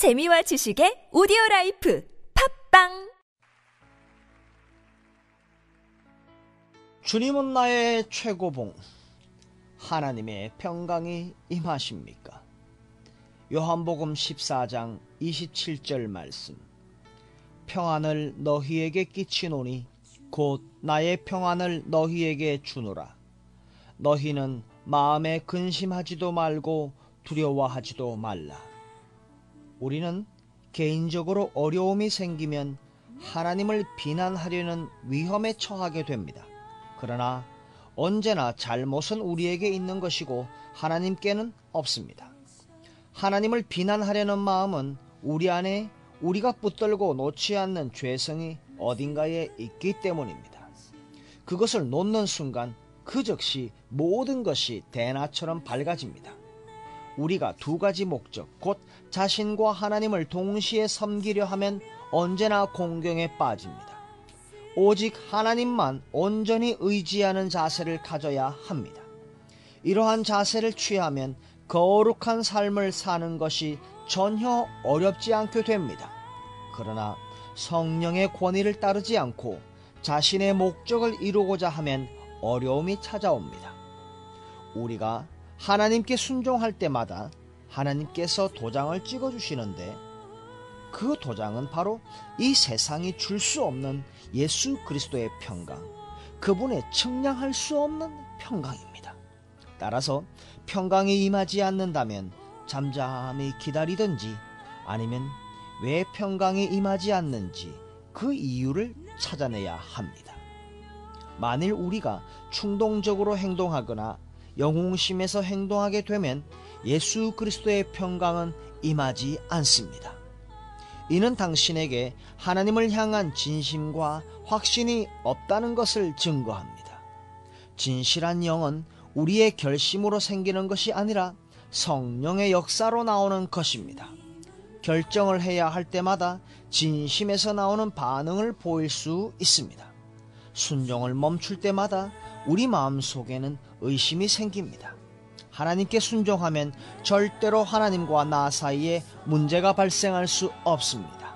재미와 지식의 오디오 라이프 팟빵! 주님은 나의 최고봉 하나님의 평강이 임하십니까? 요한복음 14장 27절 말씀. 평안을 너희에게 끼치노니 곧 나의 평안을 너희에게 주노라. 너희는 마음에 근심하지도 말고 두려워하지도 말라 우리는 개인적으로 어려움이 생기면 하나님을 비난하려는 위험에 처하게 됩니다. 그러나 언제나 잘못은 우리에게 있는 것이고 하나님께는 없습니다. 하나님을 비난하려는 마음은 우리 안에 우리가 붙들고 놓지 않는 죄성이 어딘가에 있기 때문입니다. 그것을 놓는 순간 그 즉시 모든 것이 대나처럼 밝아집니다. 우리가 두 가지 목적, 곧 자신과 하나님을 동시에 섬기려 하면 언제나 공경에 빠집니다. 오직 하나님만 온전히 의지하는 자세를 가져야 합니다. 이러한 자세를 취하면 거룩한 삶을 사는 것이 전혀 어렵지 않게 됩니다. 그러나 성령의 권위를 따르지 않고 자신의 목적을 이루고자 하면 어려움이 찾아옵니다. 우리가 하나님께 순종할 때마다 하나님께서 도장을 찍어 주시는데 그 도장은 바로 이 세상이 줄 수 없는 예수 그리스도의 평강, 그분의 측량할 수 없는 평강입니다. 따라서 평강이 임하지 않는다면 잠잠히 기다리든지 아니면 왜 평강이 임하지 않는지 그 이유를 찾아내야 합니다. 만일 우리가 충동적으로 행동하거나 영웅심에서 행동하게 되면 예수 그리스도의 평강은 임하지 않습니다. 이는 당신에게 하나님을 향한 진심과 확신이 없다는 것을 증거합니다. 진실한 영은 우리의 결심으로 생기는 것이 아니라 성령의 역사로 나오는 것입니다. 결정을 해야 할 때마다 진심에서 나오는 반응을 보일 수 있습니다. 순종을 멈출 때마다 우리 마음 속에는 의심이 생깁니다. 하나님께 순종하면 절대로 하나님과 나 사이에 문제가 발생할 수 없습니다.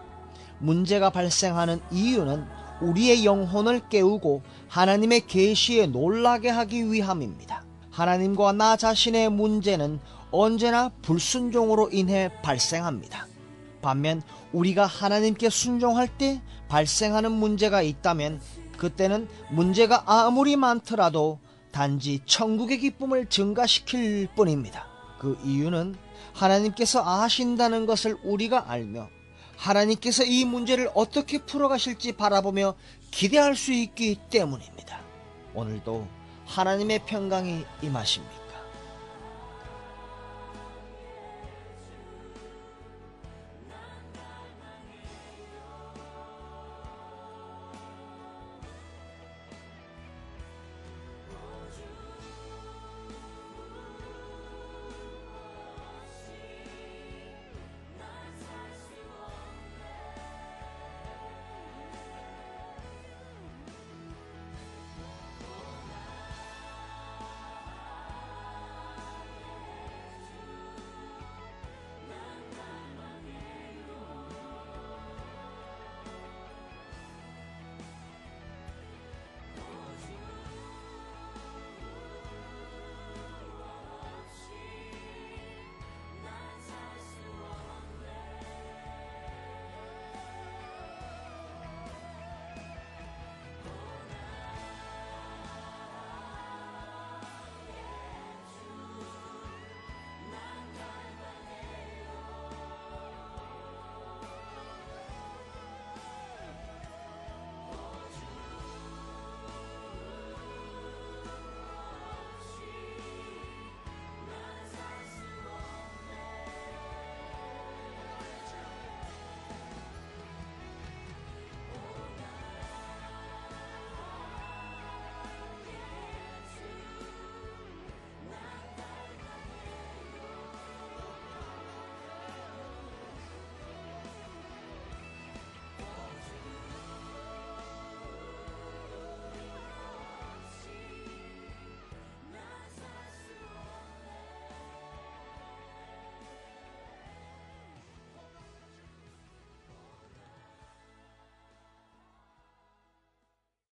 문제가 발생하는 이유는 우리의 영혼을 깨우고 하나님의 계시에 놀라게 하기 위함입니다. 하나님과 나 자신의 문제는 언제나 불순종으로 인해 발생합니다. 반면 우리가 하나님께 순종할 때 발생하는 문제가 있다면 그때는 문제가 아무리 많더라도 단지 천국의 기쁨을 증가시킬 뿐입니다. 그 이유는 하나님께서 아신다는 것을 우리가 알며 하나님께서 이 문제를 어떻게 풀어가실지 바라보며 기대할 수 있기 때문입니다. 오늘도 하나님의 평강이 임하십니다.